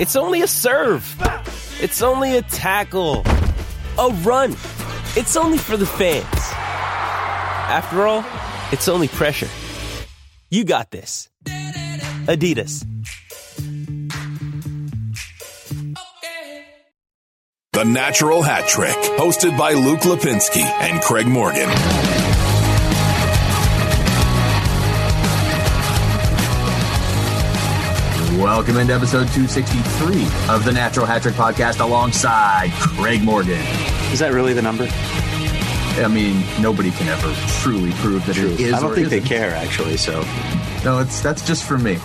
It's only a serve. It's only a tackle, a run. It's only for the fans. After all, it's only pressure. You got this. Adidas. The Natural Hat Trick, hosted by Luke Lapinski and Craig Morgan. Welcome into episode 263 of the Natural Hat Trick podcast alongside Craig Morgan. Is that really the number? I mean, nobody can ever truly prove that it is. I don't think they isn't. care actually. So No, it's that's just for me.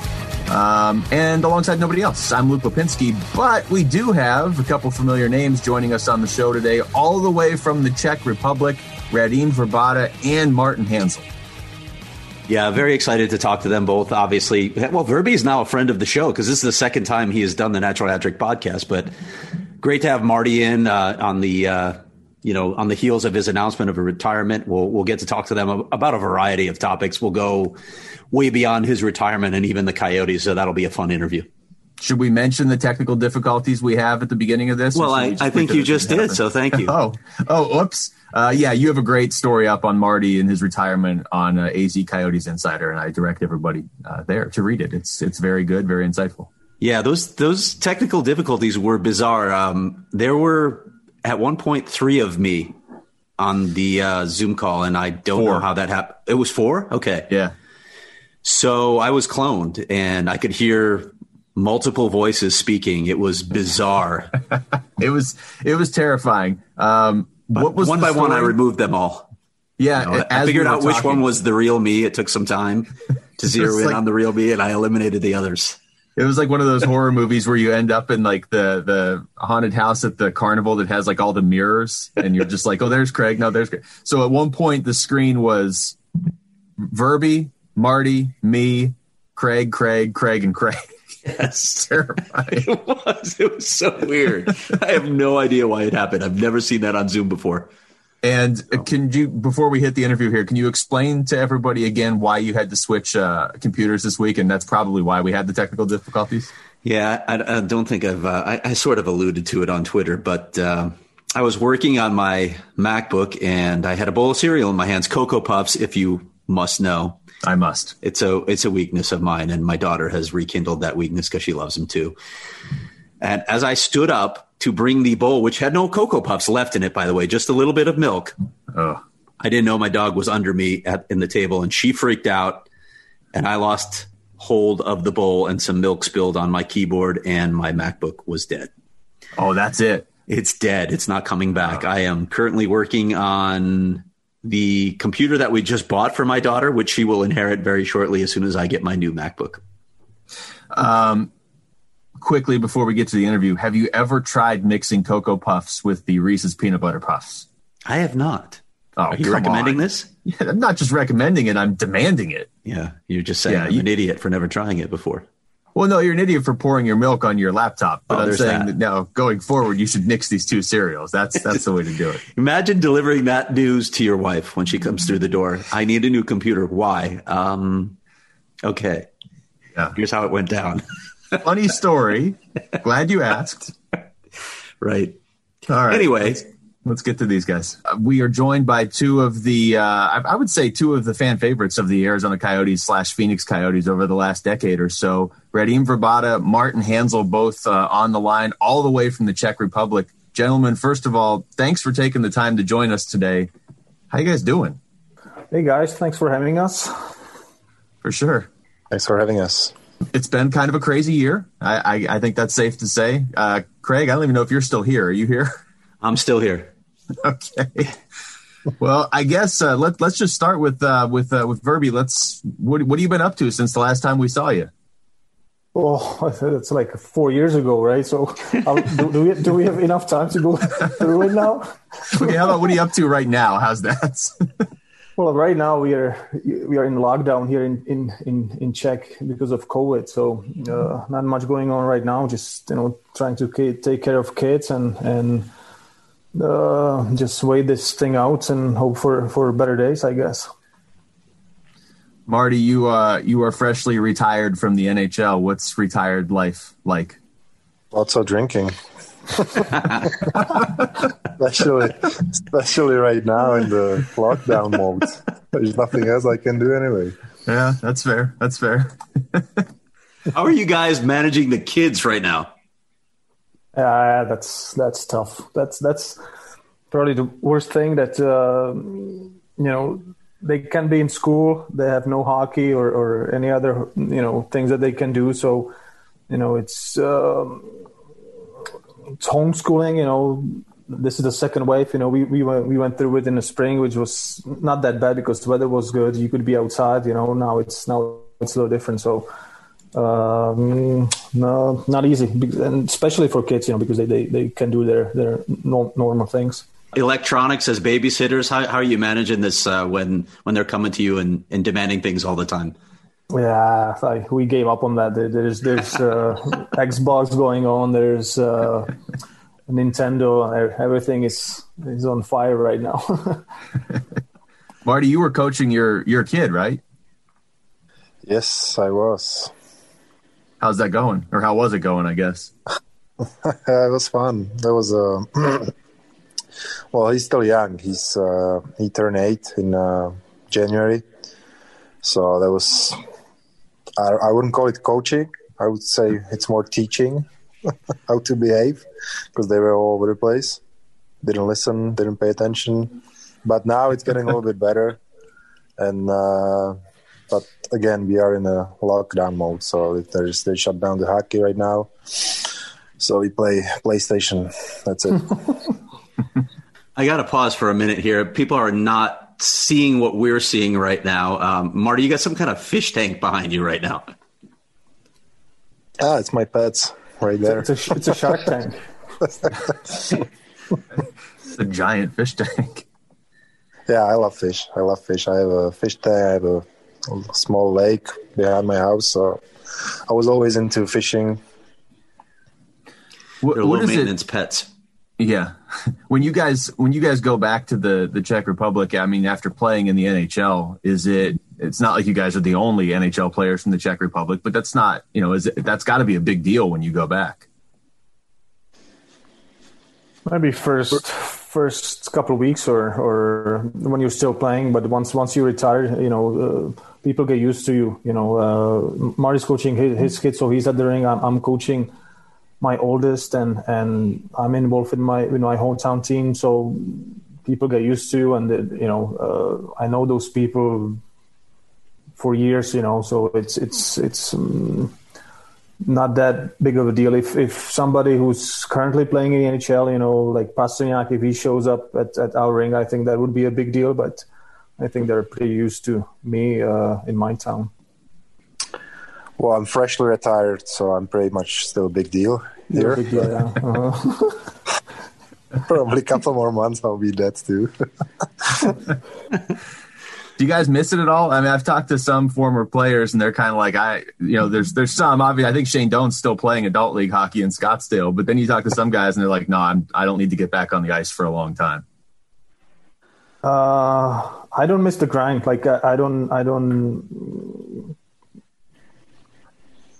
Um, and alongside nobody else, I'm Luke Lapinski, but we do have a couple familiar names joining us on the show today, all the way from the Czech Republic, Radim Vrbata and Martin Hanzal. Yeah, very excited to talk to them both. Obviously, well, Verby is now a friend of the show because this is the second time he has done the Natural Hat Trick podcast. But great to have Marty in uh, on the uh, you know on the heels of his announcement of a retirement. We'll we'll get to talk to them about a variety of topics. We'll go way beyond his retirement and even the Coyotes. So that'll be a fun interview. Should we mention the technical difficulties we have at the beginning of this? Well, we I, I think you just did. happen? So thank you. Oh, oh, oops. Uh, yeah, you have a great story up on Marty and his retirement on uh, AZ Coyotes Insider, and I direct everybody uh, there to read it. It's it's very good, very insightful. Yeah, those those technical difficulties were bizarre. Um, there were at one point three of me on the uh, Zoom call, and I don't Four. know how that happened. It was four. Okay, Yeah, so I was cloned, and I could hear multiple voices speaking. It was bizarre. it was it was terrifying. Um, what was one by one? I removed them all. Yeah, You know, I figured we out which one was the real me. It took some time to zero in like- on the real me, and I eliminated the others. It was like one of those horror movies where you end up in like the the haunted house at the carnival that has like all the mirrors, and you're just like, oh, there's Craig. No, there's Craig. So at one point, the screen was Verby, Marty, me, Craig, Craig, Craig, and Craig. Yes. Terrifying. It was. It was so weird. I have no idea why it happened. I've never seen that on Zoom before. And uh, can you, before we hit the interview here, can you explain to everybody again why you had to switch uh, computers this week? And that's probably why we had the technical difficulties. Yeah, I, I don't think I've. Uh, I, I sort of alluded to it on Twitter, but uh, I was working on my MacBook and I had a bowl of cereal in my hands, Cocoa Puffs, if you must know. I must. It's a it's a weakness of mine, and my daughter has rekindled that weakness because she loves him too. And as I stood up to bring the bowl, which had no Cocoa Puffs left in it, by the way, just a little bit of milk, Oh, I didn't know my dog was under me at, in the table, and she freaked out, and I lost hold of the bowl, and some milk spilled on my keyboard, and my MacBook was dead. oh, that's it. It's dead. It's not coming back. I am currently working on the computer that we just bought for my daughter, which she will inherit very shortly as soon as I get my new MacBook. Um, quickly before we get to the interview, have you ever tried mixing Cocoa Puffs with the Reese's peanut butter puffs? I have not. Oh, Are you recommending on. this? Yeah, I'm not just recommending it; I'm demanding it. Yeah, you're just saying Yeah, I'm you- an idiot for never trying it before. Well, no, you're an idiot for pouring your milk on your laptop, but Oh, I'm saying that. that. now going forward, you should mix these two cereals. That's that's the way to do it. Imagine delivering that news to your wife when she comes through the door. I need a new computer. Why? Um, okay. Yeah. Here's how it went down. Funny story. Glad you asked. right. All right. Anyway. Let's, let's get to these guys. Uh, we are joined by two of the, uh, I, I would say, two of the fan favorites of the Arizona Coyotes slash Phoenix Coyotes over the last decade or so. Radim Vrbata, Martin Hanzal, both uh, on the line, all the way from the Czech Republic. Gentlemen, first of all, thanks for taking the time to join us today. How you guys doing? Hey guys, thanks for having us. For sure. Thanks for having us. It's been kind of a crazy year. I, I, I think that's safe to say. Uh, Craig, I don't even know if you're still here. Are you here? I'm still here. okay. well, I guess uh, let let's just start with uh, with uh, with Verby. Let's what what have you been up to since the last time we saw you? Oh, it's like four years ago, right? So, um, do, do, we do we have enough time to go through it now? okay, how about what are you up to right now? How's that? well, right now we are we are in lockdown here in in in, in Czech because of COVID. So, uh, not much going on right now. Just you know, trying to take care of kids and and uh, just wait this thing out and hope for for better days, I guess. Marty, you uh, you are freshly retired from the NHL. What's retired life like? Lots of drinking. especially, especially right now in the lockdown mode. There's nothing else I can do anyway. Yeah, that's fair. That's fair. How are you guys managing the kids right now? Yeah, uh, that's that's tough. That's that's probably the worst thing that uh, you know they can be in school they have no hockey or, or any other you know things that they can do. So you know it's um, it's homeschooling you know this is the second wave you know we, we went we went through it in the spring which was not that bad because the weather was good. You could be outside you know now it's now it's a little different. So um, no not easy and especially for kids you know because they, they, they can do their their normal things electronics as babysitters? How, how are you managing this uh, when when they're coming to you and, and demanding things all the time? Yeah, like we gave up on that. There's there's uh, Xbox going on. There's uh, Nintendo. Everything is is on fire right now. Marty, you were coaching your your kid, right? Yes, I was. How's that going, or how was it going? I guess it was fun. That was a uh, well, he's still young. He's uh, he turned eight in uh, January, so that was. I, I wouldn't call it coaching. I would say it's more teaching how to behave because they were all over the place. Didn't listen, didn't pay attention. But now it's getting a little bit better, and uh, but again we are in a lockdown mode, so there's they shut down the hockey right now. So we play PlayStation. That's it. I got to pause for a minute here. People are not seeing what we're seeing right now. Um, Marty, you got some kind of fish tank behind you right now. Ah, it's my pets right there. It's a, it's a shark tank. it's a giant fish tank. Yeah, I love fish. I love fish. I have a fish tank. I have a, a small lake behind my house. So I was always into fishing. What, They're low maintenance it? pets. Yeah. When you guys when you guys go back to the the Czech Republic, I mean after playing in the NHL, is it it's not like you guys are the only NHL players from the Czech Republic, but that's not, you know, is it, that's got to be a big deal when you go back. Maybe first first couple of weeks or or when you're still playing, but once once you retire, you know, uh, people get used to you. You know, uh, Marty's coaching his, his kids, so he's at the ring. I'm, I'm coaching my oldest and and I'm involved in my in my hometown team so people get used to and you know uh, I know those people for years you know so it's it's it's um, not that big of a deal if if somebody who's currently playing in the NHL you know like Pastrňák if he shows up at, at our ring I think that would be a big deal but I think they're pretty used to me uh, in my town well, I'm freshly retired, so I'm pretty much still a big deal here. Big deal, yeah. uh-huh. Probably a couple more months, I'll be dead too. Do you guys miss it at all? I mean, I've talked to some former players, and they're kind of like, I, you know, there's there's some. Obviously, I think Shane Doan's still playing adult league hockey in Scottsdale, but then you talk to some guys, and they're like, No, I'm I don't need to get back on the ice for a long time. Uh, I don't miss the grind. Like I, I don't, I don't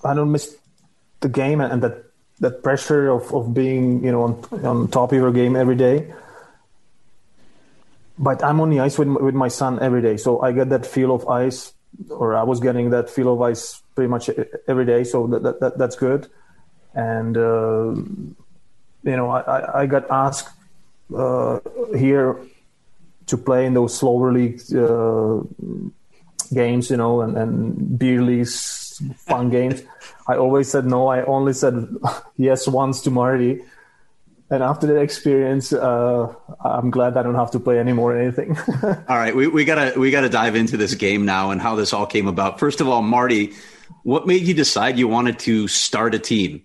I don't miss the game and, that that pressure of, of being you know on, on top of your game every day. But I'm on the ice with with my son every day, so I get that feel of ice, or I was getting that feel of ice pretty much every day. So that, that, that that's good. And uh, you know, I, I got asked uh, here to play in those slower league uh, games, you know, and, and beer leagues fun games. I always said no. I only said yes once to Marty, and after that experience, uh, I'm glad I don't have to play anymore or anything. all right, we, we gotta we gotta dive into this game now and how this all came about. First of all, Marty, what made you decide you wanted to start a team?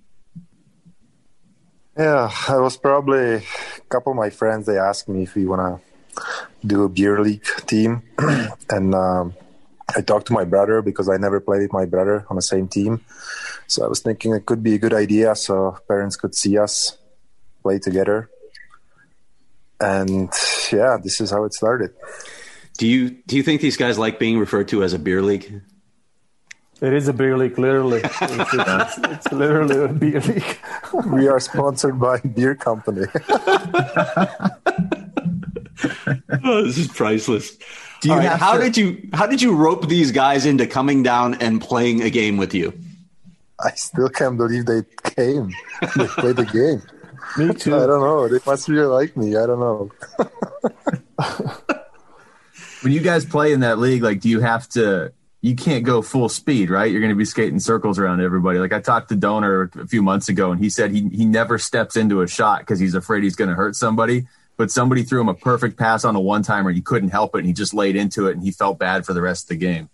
Yeah, I was probably a couple of my friends. They asked me if we want to do a beer league team, and um, I talked to my brother because I never played with my brother on the same team. So I was thinking it could be a good idea so parents could see us play together. And yeah, this is how it started. Do you do you think these guys like being referred to as a beer league? It is a beer league, literally. It's, it's, it's literally a beer league. we are sponsored by beer company. oh, this is priceless. Right, how to... did you how did you rope these guys into coming down and playing a game with you? I still can't believe they came. They played the game. Me too. I don't know. They must really like me. I don't know. when you guys play in that league, like, do you have to? You can't go full speed, right? You're going to be skating circles around everybody. Like I talked to Doaner a few months ago, and he said he he never steps into a shot because he's afraid he's going to hurt somebody but somebody threw him a perfect pass on a one timer and he couldn't help it and he just laid into it and he felt bad for the rest of the game.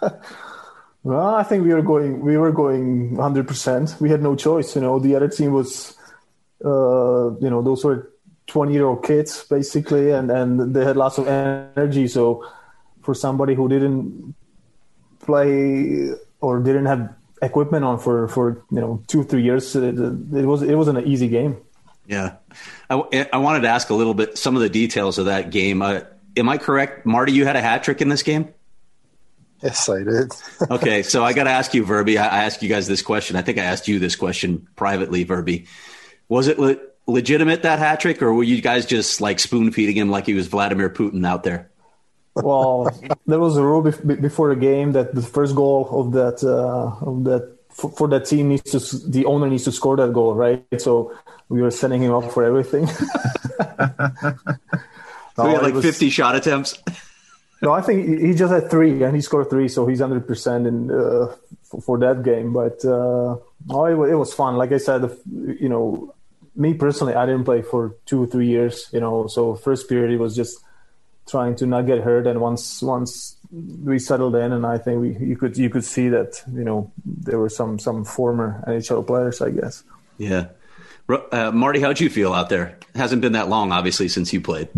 well, I think we were going we were going 100%. We had no choice, you know. The other team was uh, you know, those were 20 year old kids basically and and they had lots of energy so for somebody who didn't play or didn't have equipment on for for you know 2 3 years it, it was it wasn't an easy game. Yeah. I, I, wanted to ask a little bit some of the details of that game. Uh, am I correct, Marty? You had a hat trick in this game. Yes, I did. okay, so I got to ask you, Verby. I, I asked you guys this question. I think I asked you this question privately, Verby. Was it le- legitimate that hat trick, or were you guys just like spoon feeding him like he was Vladimir Putin out there? well, there was a rule before the game that the first goal of that uh, of that for, for, that team needs to the owner needs to score that goal, right? So we were setting him up for everything. so we had like was, 50 shot attempts. no, I think he just had three, and he scored three, so he's 100 percent in uh, for, for, that game. But uh, oh, it, it, was fun. Like I said, you know, me personally, I didn't play for two or three years. You know, so first period it was just trying to not get hurt, and once once we settled in, and I think we you could you could see that you know there were some some former NHL players, I guess. Yeah. Uh, Marty, how'd you feel out there? It hasn't been that long, obviously, since you played.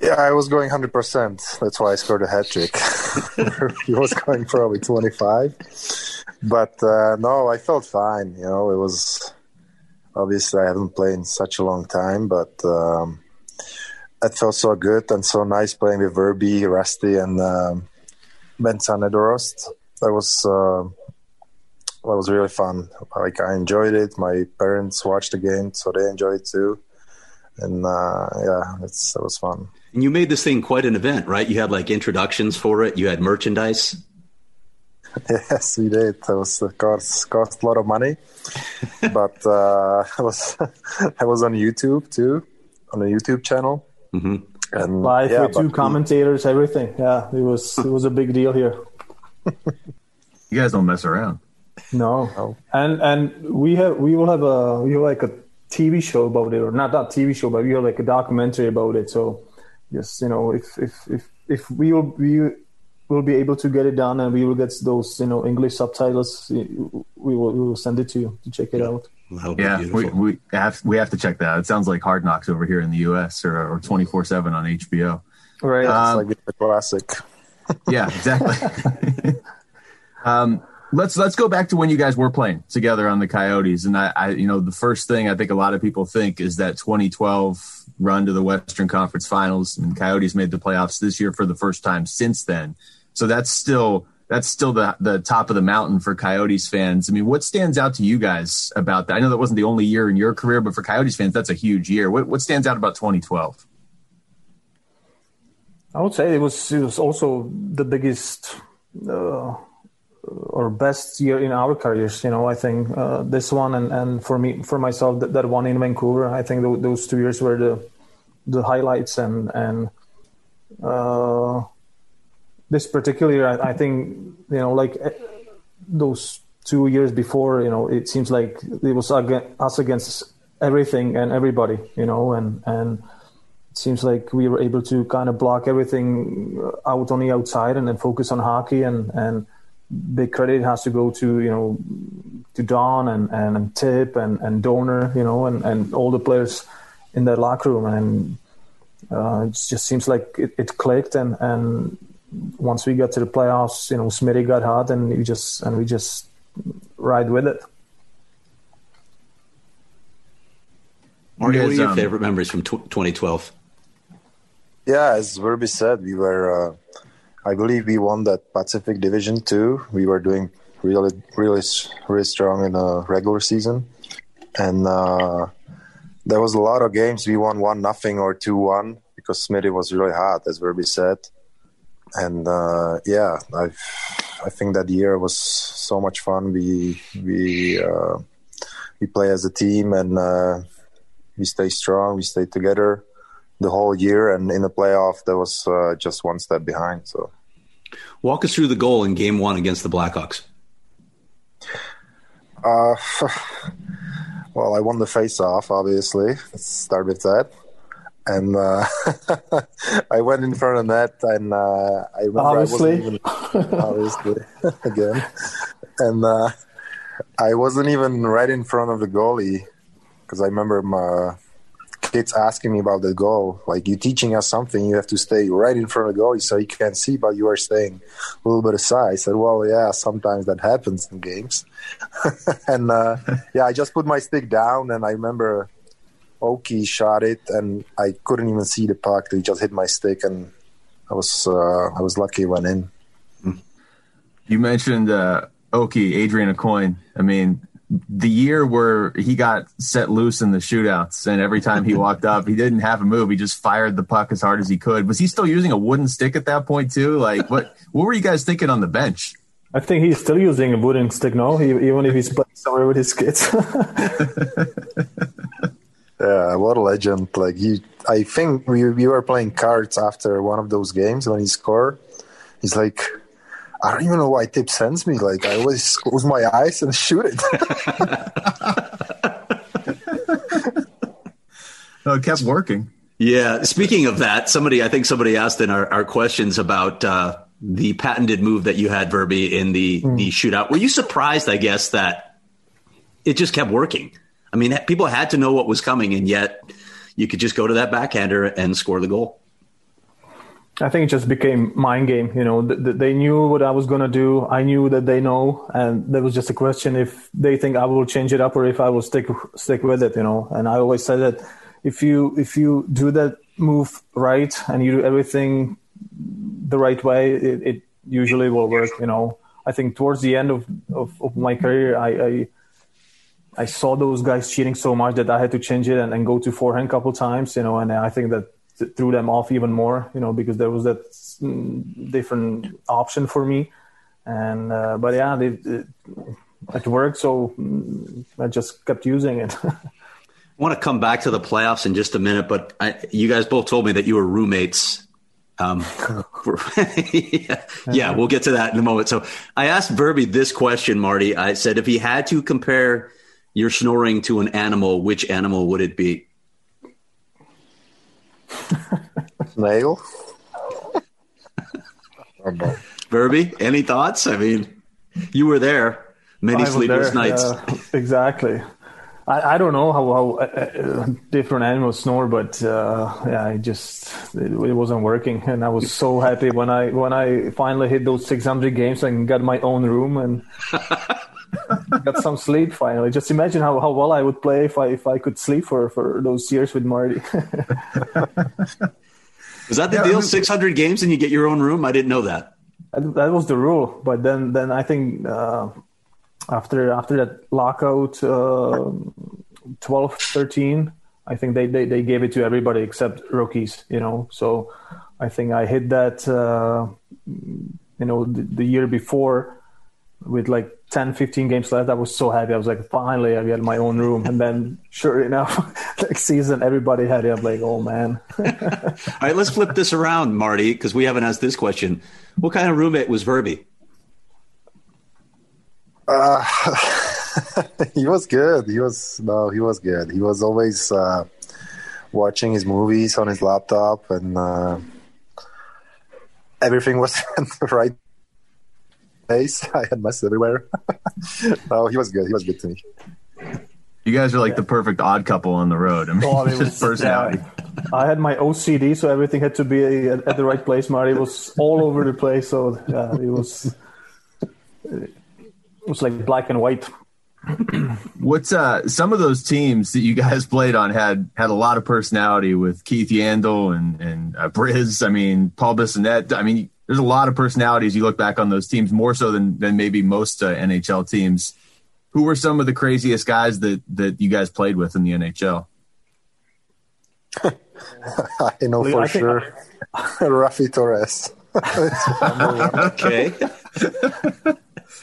Yeah, I was going 100%. That's why I scored a hat trick. he was going probably 25. But uh, no, I felt fine. You know, it was obviously I haven't played in such a long time, but um, it felt so good and so nice playing with Verbi, Rusty, and um, Ben Sanedorost. That was. Uh, it was really fun. Like I enjoyed it. My parents watched the game, so they enjoyed it too. And uh, yeah, it's it was fun. And you made this thing quite an event, right? You had like introductions for it. You had merchandise. Yes, we did. It was it cost cost a lot of money, but uh, it was I was on YouTube too, on the YouTube channel. Mm-hmm. And live yeah, with two commentators, we, everything. Yeah, it was it was a big deal here. you guys don't mess around. No. no. And and we have we will have a we have like a TV show about it, or not that TV show, but we have like a documentary about it. So yes, you know, if if if if we will we will be able to get it done and we will get those you know English subtitles, we will we will send it to you to check it out. yeah, we, we have we have to check that. It sounds like Hard Knocks over here in the U.S. or or twenty four seven on HBO. Right, um, it's like a classic. yeah, exactly. um, let's let's go back to when you guys were playing together on the Coyotes. And I, I, you know, the first thing I think a lot of people think is that 2012 run to the Western Conference Finals, and Coyotes made the playoffs this year for the first time since then. So that's still that's still the the top of the mountain for Coyotes fans. I mean, what stands out to you guys about that? I know that wasn't the only year in your career, but for Coyotes fans, that's a huge year. What what stands out about 2012? I would say it was it was also the biggest. Uh, or best year in our careers. You know, I think uh, this one and, and for me for myself that, that one in Vancouver. I think th- those two years were the the highlights and and uh, this particular year, I, I, think you know like eh, those two years before. You know, it seems like it was us against everything and everybody, you know, and and it seems like we were able to kind of block everything out on the outside and then focus on hockey and and big credit has to go to you know to Don and and Tip and and Doaner, you know, and and all the players in that locker room, and uh, it just seems like it, it, clicked. And and once we got to the playoffs, you know, Smitty got hot, and we just and we just ride with it. Marty, what are your um, favorite memories from t- 2012? Yeah, as Verby said, we were. Uh, I believe we won that Pacific Division too. We were doing really, really, really strong in the regular season, and uh, there was a lot of games we won one nothing or two one because Smitty was really hot, as Verby said, and uh, yeah, I, I think that year was so much fun. We we uh, we play as a team and uh, we stay strong. We stay together the whole year, and in the playoff, there was uh, just one step behind. So Walk us through the goal in Game One against the Blackhawks. Uh, well, I won the face-off. Obviously, let's start with that. And uh, I went in front of net, and uh, I remember obviously, I wasn't even, obviously again, and uh, I wasn't even right in front of the goalie because I remember my kids asking me about the goal. Like, you teaching us something, you have to stay right in front of the goal so you can see, but you are staying a little bit aside. I said, well, yeah, sometimes that happens in games. and uh, yeah, I just put my stick down, and I remember Oki shot it, and I couldn't even see the puck. He just hit my stick, and I was uh, I was lucky it went in. You mentioned uh, Oki, Adrian Aucoin. I mean, the year where he got set loose in the shootouts and every time he walked up he didn't have a move. He just fired the puck as hard as he could. Was he still using a wooden stick at that point too? Like what what were you guys thinking on the bench? I think he's still using a wooden stick no? Even if he's playing somewhere with his kids yeah what a legend like he i think we, we were playing cards after one of those games when he scored he's like I don't even know why Tip sends me. Like I always close my eyes and shoot it. oh, it kept working. Yeah. Speaking of that, somebody I think somebody asked in our, our questions about uh, the patented move that you had, Verby, in the mm. the shootout. Were you surprised? I guess that it just kept working. I mean, people had to know what was coming, and yet you could just go to that backhander and score the goal. I think it just became mind game. You know, th- th- they knew what I was gonna do. I knew that they know, and there was just a question if they think I will change it up or if I will stick stick with it. You know, and I always said that if you if you do that move right and you do everything the right way, it, it usually will work. You know, I think towards the end of of, of my career, I, I I saw those guys cheating so much that I had to change it and, and go to forehand a couple times. You know, and I think that threw them off even more, you know, because there was that different option for me. And uh, but yeah, it, it, it worked, so mm, I just kept using it. I want to come back to the playoffs in just a minute, but I, you guys both told me that you were roommates. Um, yeah, yeah, we'll get to that in a moment. So I asked Verby this question, Marty. I said, if he had to compare your snoring to an animal, which animal would it be? Snail. Verby, any thoughts? I mean, you were there many sleepless there, nights. Uh, exactly. I, I don't know how, how uh, uh, different animals snore, but uh, yeah, it just it, it, wasn't working, and I was so happy when I when I finally hit those 600 games and got my own room and got some sleep finally. Just imagine how, how well I would play if I if I could sleep for, for those years with Marty. Was that the yeah, deal? Six hundred games and you get your own room? I didn't know that. That was the rule, but then then I think uh, after after that lockout, uh, 12, 13, I think they, they they gave it to everybody except rookies. You know, so I think I hit that. Uh, you know, the, the year before with like 10, 15 games left, I was so happy. I was like, finally, I get my own room. And then, sure enough, next season, everybody had it. I'm like, oh man. All right, let's flip this around, Marty, because we haven't asked this question. What kind of roommate was Verby? Uh, he was good. He was no, he was good. He was always uh, watching his movies on his laptop, and uh, everything was in the right place. I had mess everywhere. no, he was good. He was good to me. You guys are like the perfect odd couple on the road. I mean, Oh, it just personality. yeah. I had my OCD, so everything had to be at, at the right place. Marty was all over the place, so yeah, it was it was like black and white. What's uh some of those teams that you guys played on had had a lot of personality with Keith Yandle and and uh, Briz. I mean, Paul Bissonnette. I mean, there's a lot of personalities. You look back on those teams more so than than maybe most uh, NHL teams. Who were some of the craziest guys that that you guys played with in the NHL? I know Well, for I think- sure. Raffi Torres. Okay.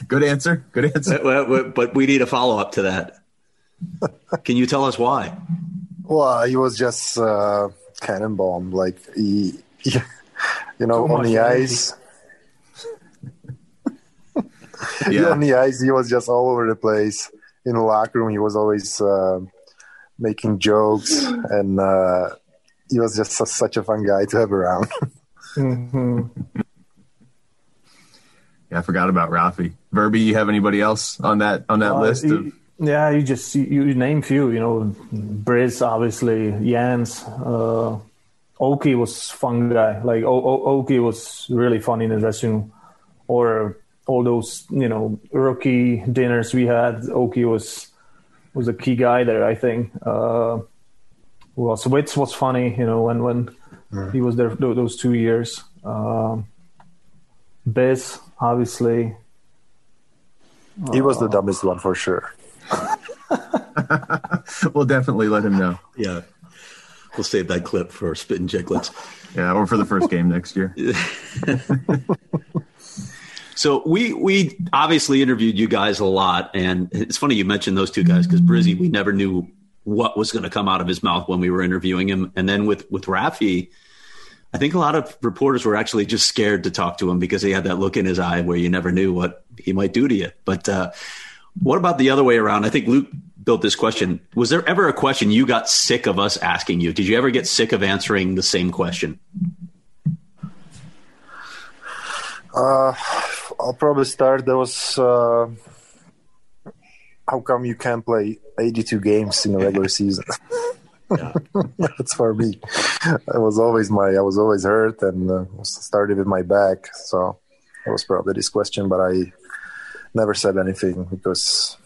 Good answer. Good answer. But- but but we need a follow up to that. Can you tell us why? Well, he was just uh, cannonball. Like he, he- you know, Too on the energy. ice. Yeah. on the ice, he was just all over the place. In the locker room, he was always uh, making jokes, and uh, he was just su- such a fun guy to have around. Yeah, I forgot about Raffi. Verby, you have anybody else on that on that Uh, list? you- Of, yeah, you just you, you name few. You know, Briz obviously, Jans, uh, Oki was fun guy. Like o- o- Oki was really fun in the dressing room, or all those you know rookie dinners we had. Oki was was a key guy there. I think. Uh, who else? Witz was funny. You know when when he was there tho- those two years. Um, Biz, obviously. he was the dumbest one for sure. we'll definitely let him know. Yeah. We'll save that clip for Spitting Chicklets. Yeah, or for the first game next year. So we we obviously interviewed you guys a lot, and it's funny you mentioned those two guys because Brizzy, we never knew what was going to come out of his mouth when we were interviewing him, and then with with Raffi, I think a lot of reporters were actually just scared to talk to him because he had that look in his eye where you never knew what he might do to you. But uh, what about the other way around? I think Luke built this question. Was there ever a question you got sick of us asking you? Did you ever get sick of answering the same question? Uh, I'll probably start. There was uh, how come you can't play 82 games in a regular season? That's for me. I was always my I was always hurt and uh, started with my back, so it was probably this question. But I never said anything because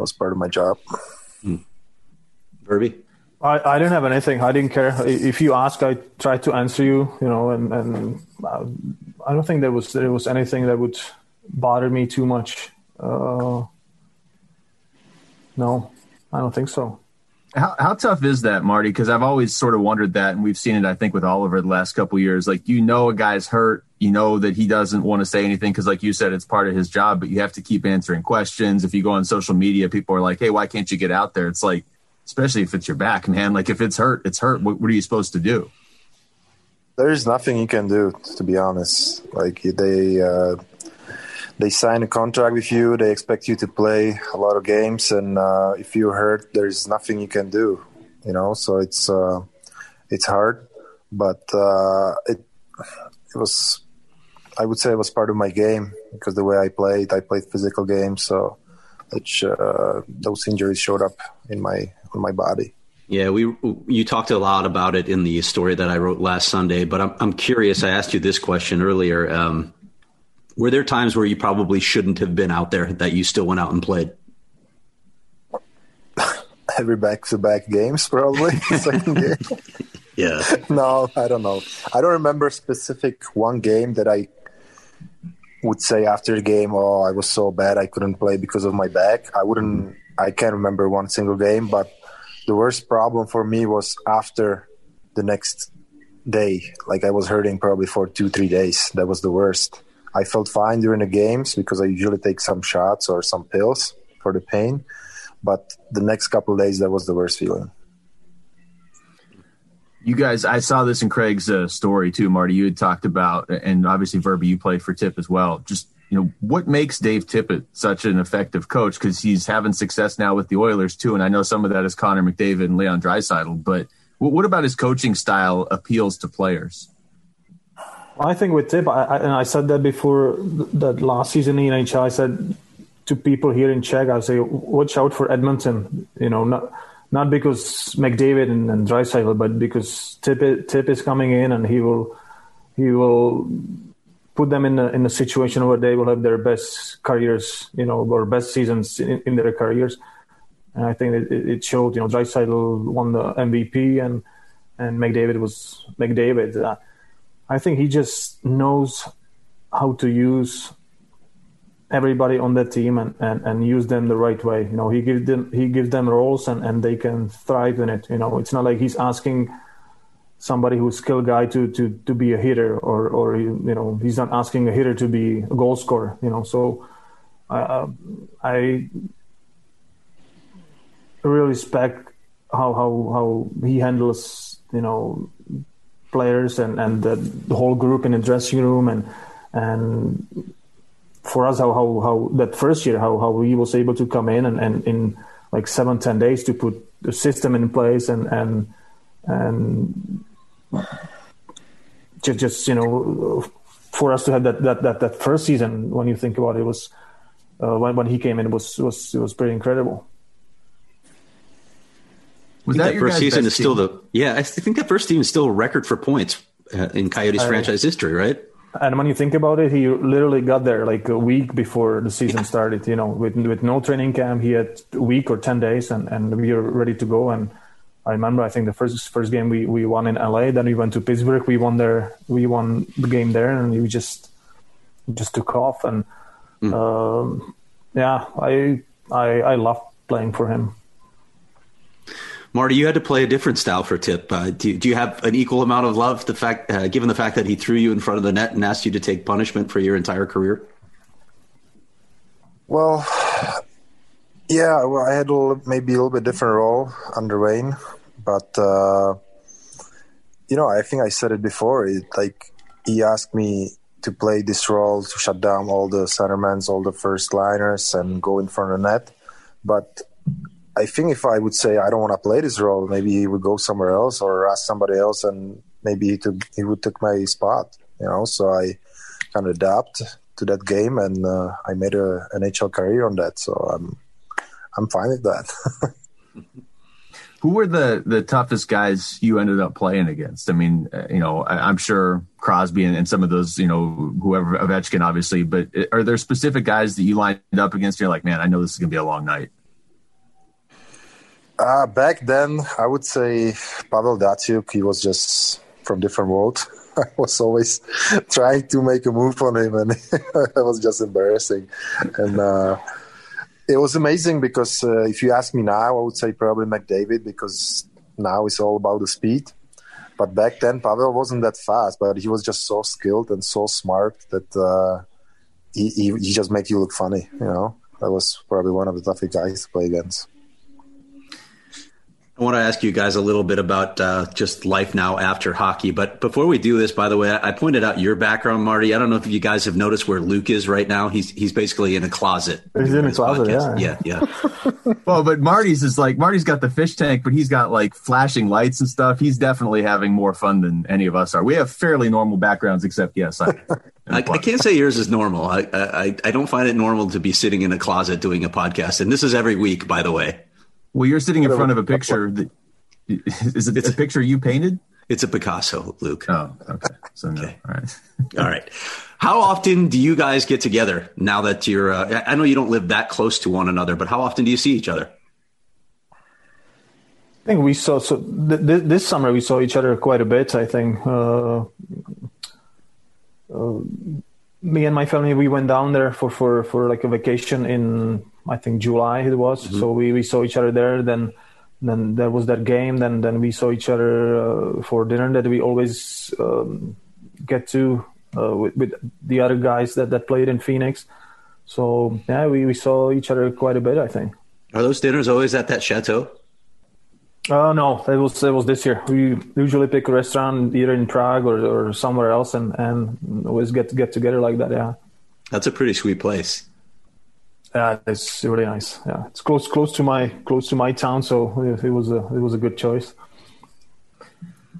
was part of my job. Verby? I, I didn't have anything. I didn't care. If you ask, I tried to answer you. You know, and and uh, I don't think there was there was anything that would bother me too much. Uh, no, I don't think so. How, how tough is that, Marty? Because I've always sort of wondered that, and we've seen it, I think, with Oliver the last couple of years. Like, you know, a guy's hurt, you know that he doesn't want to say anything because, like you said, it's part of his job. But you have to keep answering questions. If you go on social media, people are like, "Hey, why can't you get out there?" It's like, especially if it's your back, man. Like, if it's hurt, it's hurt. What, what are you supposed to do? There is nothing you can do, to be honest. Like they uh, they sign a contract with you. They expect you to play a lot of games, and uh, if you're hurt, there's nothing you can do. You know, so it's uh, it's hard, but uh, it it was. I would say it was part of my game because the way I played, I played physical games, so which uh, those injuries showed up in my on my body. Yeah, we you talked a lot about it in the story that I wrote last Sunday, but I'm I'm curious. I asked you this question earlier. Um, were there times where you probably shouldn't have been out there that you still went out and played? Every back-to-back games, probably second game. Yeah. no, I don't know. I don't remember specific one game that I would say after the game, oh, I was so bad I couldn't play because of my back. I wouldn't. I can't remember one single game, but the worst problem for me was after the next day. Like I was hurting probably for two, three days. That was the worst. I felt fine during the games because I usually take some shots or some pills for the pain. But the next couple days, that was the worst feeling. You guys, I saw this in Craig's uh, story too, Marty. You had talked about, and obviously Verby, you played for Tip as well. Just you know, what makes Dave Tippett such an effective coach? Because he's having success now with the Oilers too, and I know some of that is Connor McDavid and Leon Draisaitl. But what about his coaching style appeals to players? I think with Tip, I, I, and I said that before that last season in NHL. I said to people here in Czech, I say, watch out for Edmonton. You know, not not because McDavid and, and Draisaitl, but because Tip Tip is coming in and he will he will put them in a, in a situation where they will have their best careers, you know, or best seasons in, in their careers. And I think it, it showed. You know, Draisaitl won the MVP and and McDavid was McDavid. Uh, I think he just knows how to use everybody on that team and, and, and use them the right way. You know, he gives them he gives them roles and, and they can thrive in it. You know, it's not like he's asking somebody who's skilled guy to, to, to be a hitter or, or you know he's not asking a hitter to be a goal scorer. You know, so uh, I really respect how how how he handles you know players and and the, the whole group in the dressing room and and for us how how, how that first year how how he was able to come in and, and in like seven ten days to put the system in place and and and just just you know for us to have that that that, that first season when you think about it, it was uh, when when he came in it was was it was pretty incredible. Was that, that first season is still the yeah? I think that first team is still a record for points uh, in Coyotes franchise history, right? And when you think about it, he literally got there like a week before the season yeah. started. You know, with with no training camp, he had a week or ten days, and, and we were ready to go. And I remember, I think the first first game we, we won in LA. Then we went to Pittsburgh. We won there. We won the game there, and we just just took off. And mm. um, yeah, I I I love playing for him. Marty, you had to play a different style for Tip. Uh, do, do, you have an equal amount of love, the fact, uh, given the fact that he threw you in front of the net and asked you to take punishment for your entire career? Well, yeah, well, I had a little, maybe a little bit different role under Wayne, but uh, you know, I think I said it before. It, like he asked me to play this role to shut down all the centermen, all the first liners, and go in front of the net. But I think if I would say I don't want to play this role, maybe he would go somewhere else or ask somebody else, and maybe he took he would take my spot. You know, so I kind of adapt to that game, and uh, I made a an NHL career on that. So I'm I'm fine with that. Who were the the toughest guys you ended up playing against? I mean, uh, you know, I, am sure Crosby and, and, some of those, you know, whoever Ovechkin, obviously. But uh, are there specific guys that you lined up against? You're like, man, I know this is gonna be a long night. Uh, back then, I would say Pavel Datsyuk. He was just from different world. I was always trying to make a move on him, and it was just embarrassing. And uh, it was amazing because uh, if you ask me now, I would say probably McDavid because now it's all about the speed. But back then, Pavel wasn't that fast, but he was just so skilled and so smart that uh, he, he, he just made you look funny. You know, that was probably one of the toughest guys to play against. I want to ask you guys a little bit about uh, just life now after hockey. But before we do this, by the way, I pointed out your background, Marty. I don't know if you guys have noticed where Luke is right now. He's he's basically in a closet. He's in a closet, podcast. yeah, yeah, yeah. well, but Marty's is like Marty's got the fish tank, but he's got like flashing lights and stuff. He's definitely having more fun than any of us are. We have fairly normal backgrounds, except yes, I, I, I can't say yours is normal. I, I I don't find it normal to be sitting in a closet doing a podcast, and this is every week, by the way. Well, you're sitting in front of a picture that is it it's a picture you painted? It's a Picasso, Luke. Oh, okay. So no. Okay. All right. All right. How often do you guys get together now that you're? Uh, I know you don't live that close to one another, but how often do you see each other? I think we saw so th- th- this summer we saw each other quite a bit. I think uh, uh, me and my family we went down there for, for, for like a vacation in I think July it was. Mm-hmm. So we, we saw each other there. Then then there was that game. Then then we saw each other uh, for dinner that we always um, get to uh, with, with, the other guys that, that played in Phoenix. So yeah, we, we saw each other quite a bit. I think. Are those dinners always at that chateau? Uh, no, it was it was this year. We usually pick a restaurant either in Prague or, or somewhere else, and, and always get get together like that. Yeah. That's a pretty sweet place. Yeah, it's really nice. Yeah, it's close close to my close to my town, so it, it was a it was a good choice.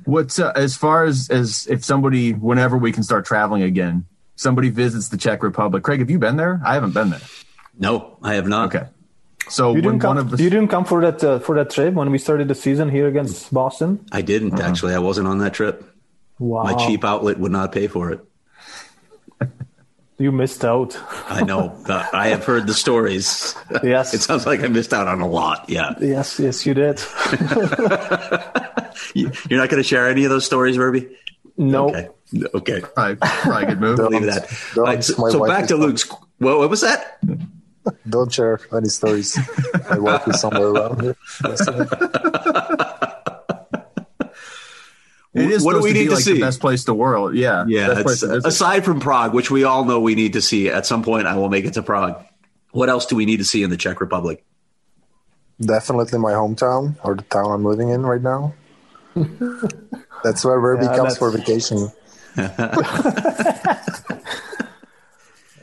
What's uh, as far as as if somebody whenever we can start traveling again, somebody visits the Czech Republic. Craig, have you been there? I haven't been there. No, I have not. Okay. So You didn't come. one of us, You didn't come for that uh, for that trip when we started the season here against Boston. I didn't actually. I wasn't on that trip. Wow, My cheap outlet would not pay for it. you missed out. I know. Uh, I have heard the stories. Yes. it sounds like I missed out on a lot. Yeah. Yes, yes, you did. You- You're not going to share any of those stories, Verby? No, Okay. Okay. probably, probably a good move. Don't. Leave that. Don't. All right, so so back to Luke's. What, what was that? Don't share any stories. My wife is somewhere around here. It is What do we to be need to like see? the best place to world. Yeah, Yeah. best place it's- to visit. aside from Prague, which we all know we need to see at some point, I will make it to Prague. What else do we need to see in the Czech Republic? Definitely my hometown or the town I'm living in right now. That's where Verby Yeah, comes for vacation.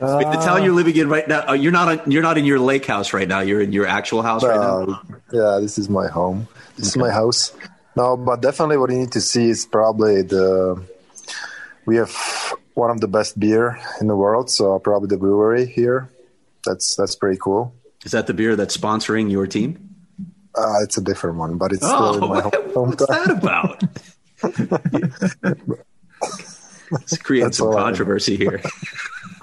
Wait, the town you're living in right now, uh, you're not on, you're not in your lake house right now. You're in your actual house right now. Uh, yeah, this is my home. This is my house. No, but definitely what you need to see is probably the. We have one of the best beer in the world, so probably the brewery here. That's that's pretty cool. Is that the beer that's sponsoring your team? Uh, it's a different one, but it's Oh, still in my what- home, what's that hometown. about? It's creating That's some all I know. controversy here.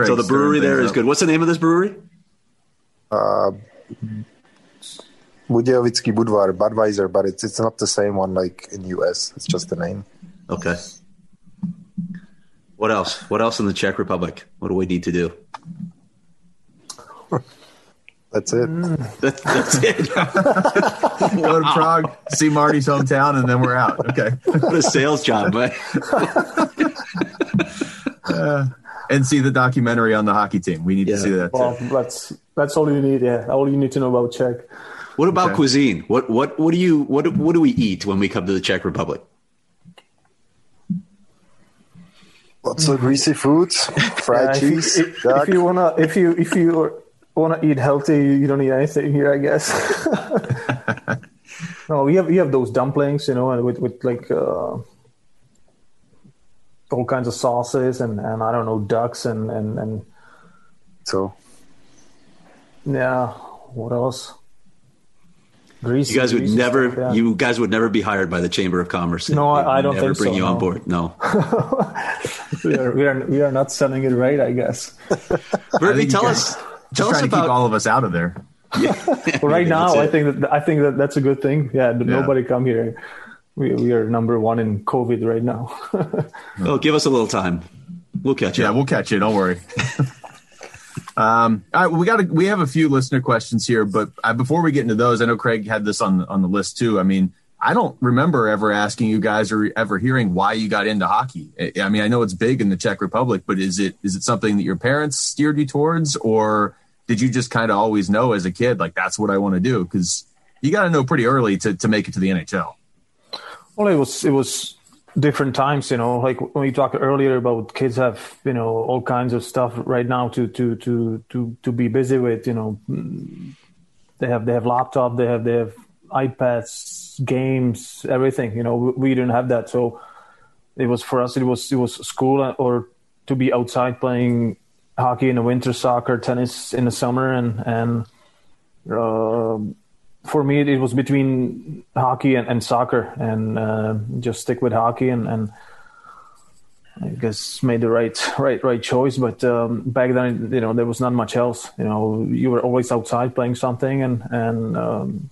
Craig so the brewery stirring there things up. good. What's the name of this brewery? Uh, Budějovický Budvar, Budweiser, but it's it's not the same one like in US. It's just the name. Okay. What else? What else in the Czech Republic? What do we need to do? That's it. That, that's it. Go to Prague, see Marty's hometown, and then we're out. Okay, what a sales job, man. And see the documentary on the hockey team. We need Yeah. to see that. Too. well, that's that's all you need. Yeah, all you need to know about Czech. What about Okay. cuisine? What what what do you what what do we eat when we come to the Czech Republic? Lots of greasy foods, fried Yeah, cheese, if, duck. if you wanna, if you if you wanna eat healthy, you don't eat anything here, I guess. no, we have we have those dumplings, you know, and with with like uh, all kinds of sauces and and I don't know ducks and and and so yeah, what else? Greasy. You guys would greasy never stuff, yeah. you guys would never be hired by the Chamber of Commerce. No, I- I don't never think bring so, you on board. No. we are we are we are not selling it right, I guess. Verby, you tell us Just tell us trying to about keep all of us out of there. But right now, I think that I think that that's a good thing. Yeah, nobody come here. We we are number one in COVID right now. Oh, give us a little time. We'll catch Yeah, up. we'll catch you. Don't worry. um, all right, we got we have a few listener questions here, but uh, before we get into those, I know Craig had this on on the list too. I mean, I don't remember ever asking you guys or ever hearing why you got into hockey. I I mean, I know it's big in the Czech Republic, but is it is it something that your parents steered you towards, or did you just kind of always know as a kid like that's what I want to do? Because you got to know pretty early to to make it to the NHL. Well, it was it was different times, you know. Like when we talked earlier about kids have you know all kinds of stuff right now to to to to to be busy with. You know, they have they have laptop, they have they have iPads, games, everything. You know, we, we didn't have that, so it was for us. It was it was school or to be outside playing hockey in the winter, soccer, tennis in the summer, and and. Uh, for me, it was between hockey and, and soccer, and uh, just stick with hockey, and, and I guess made the right right right choice. But um, back then, you know, there was not much else. You know, you were always outside playing something, and and um,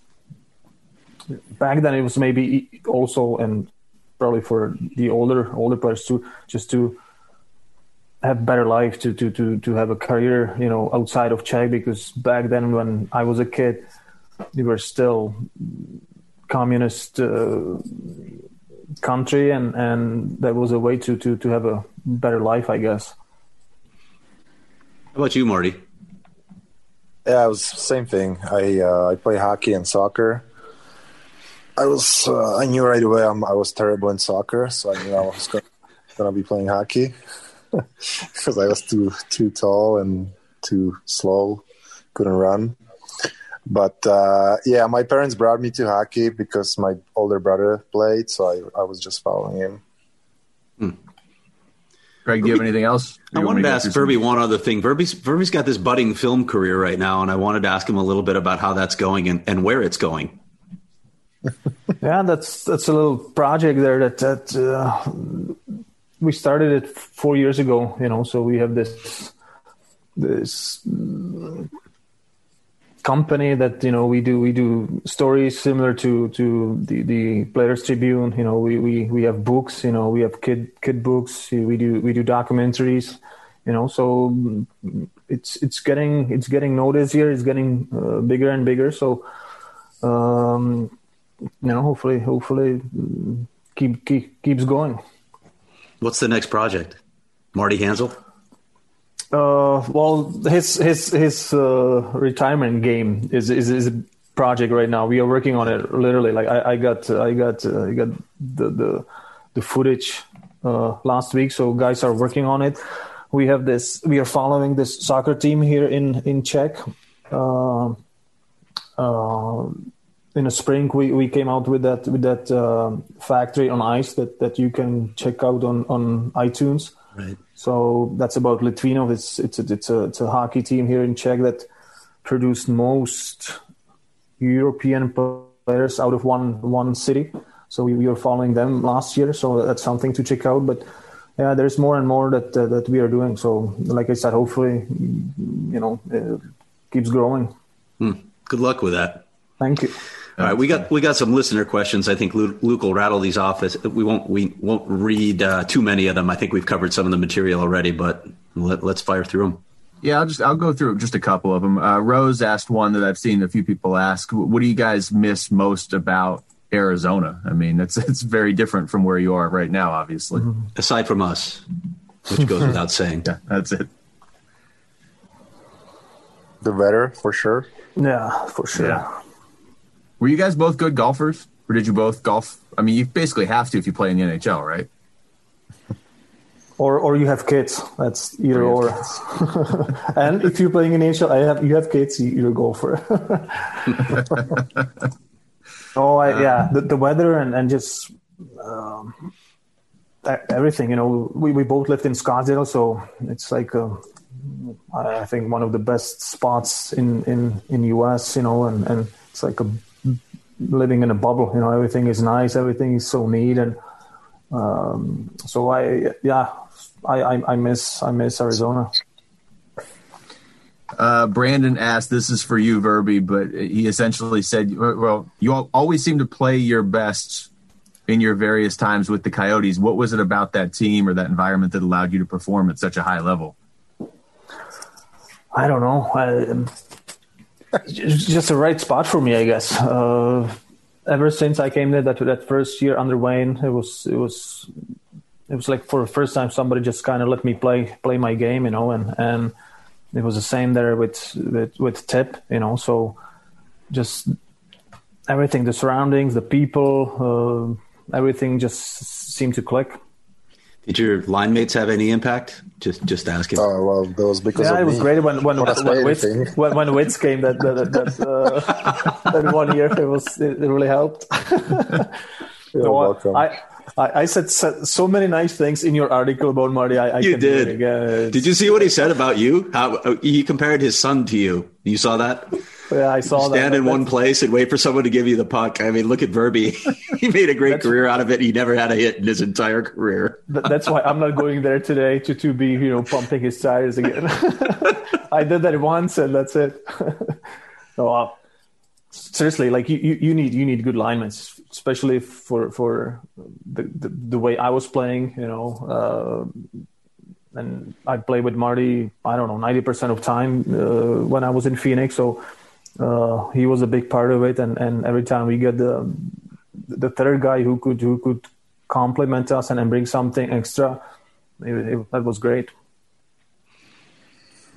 back then it was maybe also and probably for the older older players too, just to have better life to to to to have a career, you know, outside of Czech. Because back then, when I was a kid we were still communist uh, country and and that was a way to to to have a better life i guess How about you, Marty? Yeah, it was same thing. I uh, I play hockey and soccer. I was uh, I knew right away I'm, I was terrible in soccer, so I knew I was gonna, gonna be playing hockey. because I was too too tall and too slow, couldn't run. But uh, yeah, my parents brought me to hockey because my older brother played, so I, I was just following him. Craig, do you have anything else? I wanted to ask Verby one other thing. Verby's, Verby's got this budding film career right now, and I wanted to ask him a little bit about how that's going and, and where it's going. yeah, that's that's a little project there that that uh, we started it four years ago. You know, so we have this this company that you know we do we do stories similar to to the the Players Tribune. You know, we we we have books. You know, we have kid kid books. We do we do documentaries. You know, so it's it's getting it's getting noticed here. It's getting uh, bigger and bigger. So. Um, you know, hopefully, hopefully, keep, keep keeps going. What's the next project? Marty Hanzal. Uh, well, his his his uh, retirement game is, is is a project right now. We are working on it literally. Like I, I got I got uh, I got the the the footage uh, last week, so guys are working on it. We have this. We are following this soccer team here in in Czech. Uh, uh, in the spring we, we came out with that with that factory on ice that, that you can check out on, on iTunes. Right. So that's about Litvinov. It's it's a, it's a it's a hockey team here in Czech that produced most European players out of one one city. So we, we were following them last year. So that's something to check out. But yeah, there's more and more that uh, that we are doing. So like I said, hopefully, you know, it keeps growing. Hmm. Good luck with that. Thank you. All right, we got we got some listener questions. I think Luke, Luke will rattle these off. We won't we won't read uh, too many of them. I think we've covered some of the material already, but let, us fire through them. Yeah, I'll just I'll go through just a couple of them. Uh, Rose asked one that I've seen a few people ask. What do you guys miss most about Arizona? I mean, it's it's very different from where you are right now, obviously. Mm-hmm. Aside from us, which goes without saying. Yeah, that's it. The weather, for sure. Yeah, for sure. Yeah. Were you guys both good golfers, or did you both golf? I mean, you basically have to if you play in the NHL, right? Or, or you have kids. That's either or. and if you're playing in NHL, I have you have kids. You're a golfer. oh, I, yeah, the, the weather and and just um, everything. You know, we, we both lived in Scottsdale, so it's like a, I think one of the best spots in in in US. You know, and and it's like a living in a bubble. You know, everything is nice, everything is so neat, and um, so I yeah, I, I, I miss I miss Arizona. Uh, Brandon asked, "This is for you, Verby," but he essentially said, "Well, you always seem to play your best in your various times with the Coyotes. What was it about that team or that environment that allowed you to perform at such a high level?" I don't know. I, just the right spot for me, I guess. Uh, ever since I came there, that that first year under Wayne, it was it was it was like for the first time somebody just kind of let me play play my game, you know, and and it was the same there with with, with Tip, you know. So just everything, the surroundings, the people, uh, everything just seemed to click. Did your line mates have any impact? Just just asking. Oh well, that was because yeah, of it was me. great when when when, when, Wiz, when, when Wiz came that that that, uh, that one year it was it really helped. You're no, welcome. I, I, I said so many nice things in your article about Marty. I, I you can did. Did you see what he said about you? How uh, he compared his son to you? You saw that? Yeah, I saw Stand that. Stand in one place and wait for someone to give you the puck. I mean, look at Verby. he made a great career out of it. He never had a hit in his entire career. That's why I'm not going there today to, to be, you know, pumping his tires again. I did that once and that's it. no, uh, seriously, like you, you need you need good linemen, especially for for the, the, the way I was playing. You know, uh, and I played with Marty. I don't know, ninety percent of time uh, when I was in Phoenix. So uh, he was a big part of it. And, and every time we get the the third guy who could who could complement us and, and bring something extra, it, it, that was great.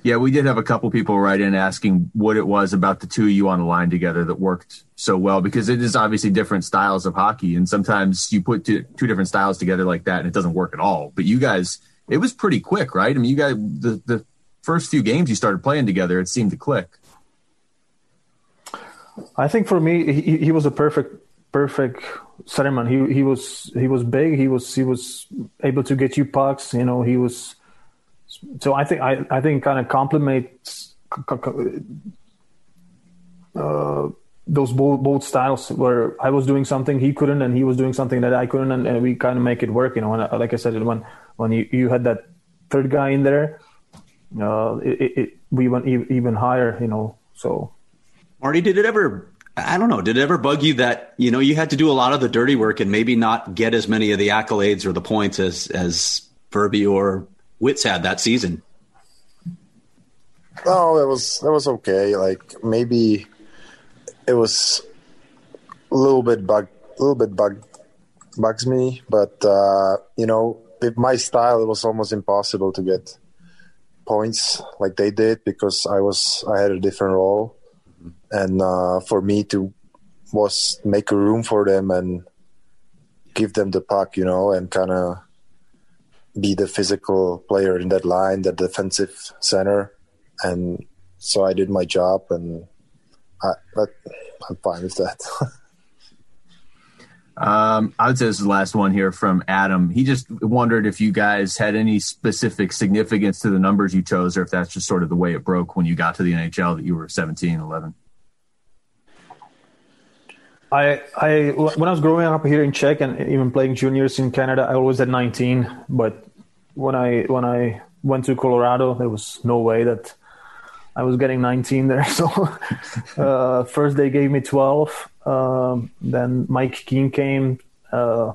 Yeah, we did have a couple people write in asking what it was about the two of you on the line together that worked so well because it is obviously different styles of hockey, and sometimes you put two, two different styles together like that and it doesn't work at all. But you guys it was pretty quick, right? I mean, you guys the the first few games you started playing together, it seemed to click. I think for me, he, he was a perfect perfect centerman. He he was he was big. He was he was able to get you pucks. You know, he was. So I think I I think kind of complements uh, those both both styles where I was doing something he couldn't, and he was doing something that I couldn't, and, and we kind of make it work. You know, and like I said, when when you, you had that third guy in there, uh, it, it, we went even higher. You know, so. Marty, did it ever I don't know. Did it ever bug you that you know you had to do a lot of the dirty work and maybe not get as many of the accolades or the points as as Verby or Wiz had that season? No, it was it was okay. Like maybe it was a little bit bug, a little bit bug bugs me, but uh, you know, with my style, it was almost impossible to get points like they did because I was I had a different role and uh, for me to was make a room for them and give them the puck, you know, and kind of be the physical player in that line, the defensive center, and so I did my job, and I, I'm fine with that. Um, I would say this is the last one here from Adam. He just wondered if you guys had any specific significance to the numbers you chose, or if that's just sort of the way it broke when you got to the NHL that you were 17, 11. I, I, when I was growing up here in Czech and even playing juniors in Canada, I always had 19. But when I when I went to Colorado, there was no way that I was getting 19 there. So uh, first they gave me 12. Um, then Mike Keane came. Uh,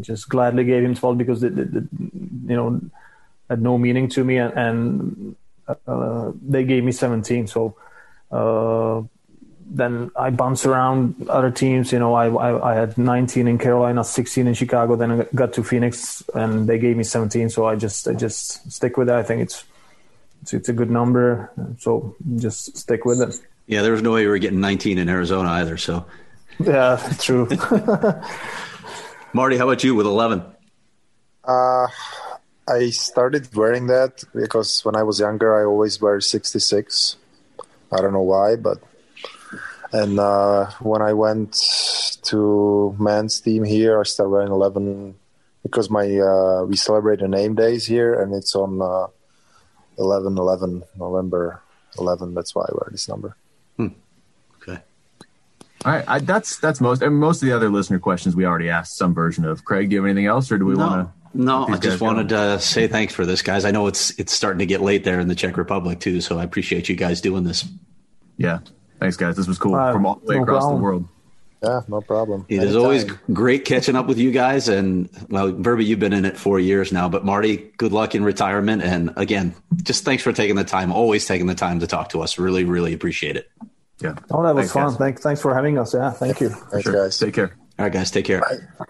just gladly gave him 12 because it, it, it, you know had no meaning to me, and, and uh, they gave me 17. So uh, then I bounced around other teams. You know, I, I, I had 19 in Carolina, 16 in Chicago. Then I got to Phoenix, and they gave me 17. So I just I just stick with it. I think it's it's, it's a good number. So just stick with it. Yeah, there was no way you were getting 19 in Arizona either. So yeah, true. Marty, how about you with 11? Uh, I started wearing that because when I was younger, I always wear 66. I don't know why, but and uh, when I went to men's team here, I started wearing 11 because my uh, we celebrate the name days here, and it's on uh, 11 11 November 11. That's why I wear this number. Hmm. Okay. All right, I, that's that's most and most of the other listener questions we already asked some version of. Craig, do you have anything else, or do we no. want to? No, I just wanted to say thanks for this, guys. I know it's it's starting to get late there in the Czech Republic too, so I appreciate you guys doing this. Yeah, Thanks, guys. This was cool uh, from all the way no across problem. the world. Yeah, no problem. It Anytime. is always great catching up with you guys. And well, Verby, you've been in it four years now, but Marty, good luck in retirement. And again, just thanks for taking the time, always taking the time to talk to us. Really, really appreciate it. Yeah. Oh, that was thanks, fun. Thanks, thanks for having us. Yeah. Thank you. Thanks, sure. guys. Take care. All right, guys. Take care. Bye.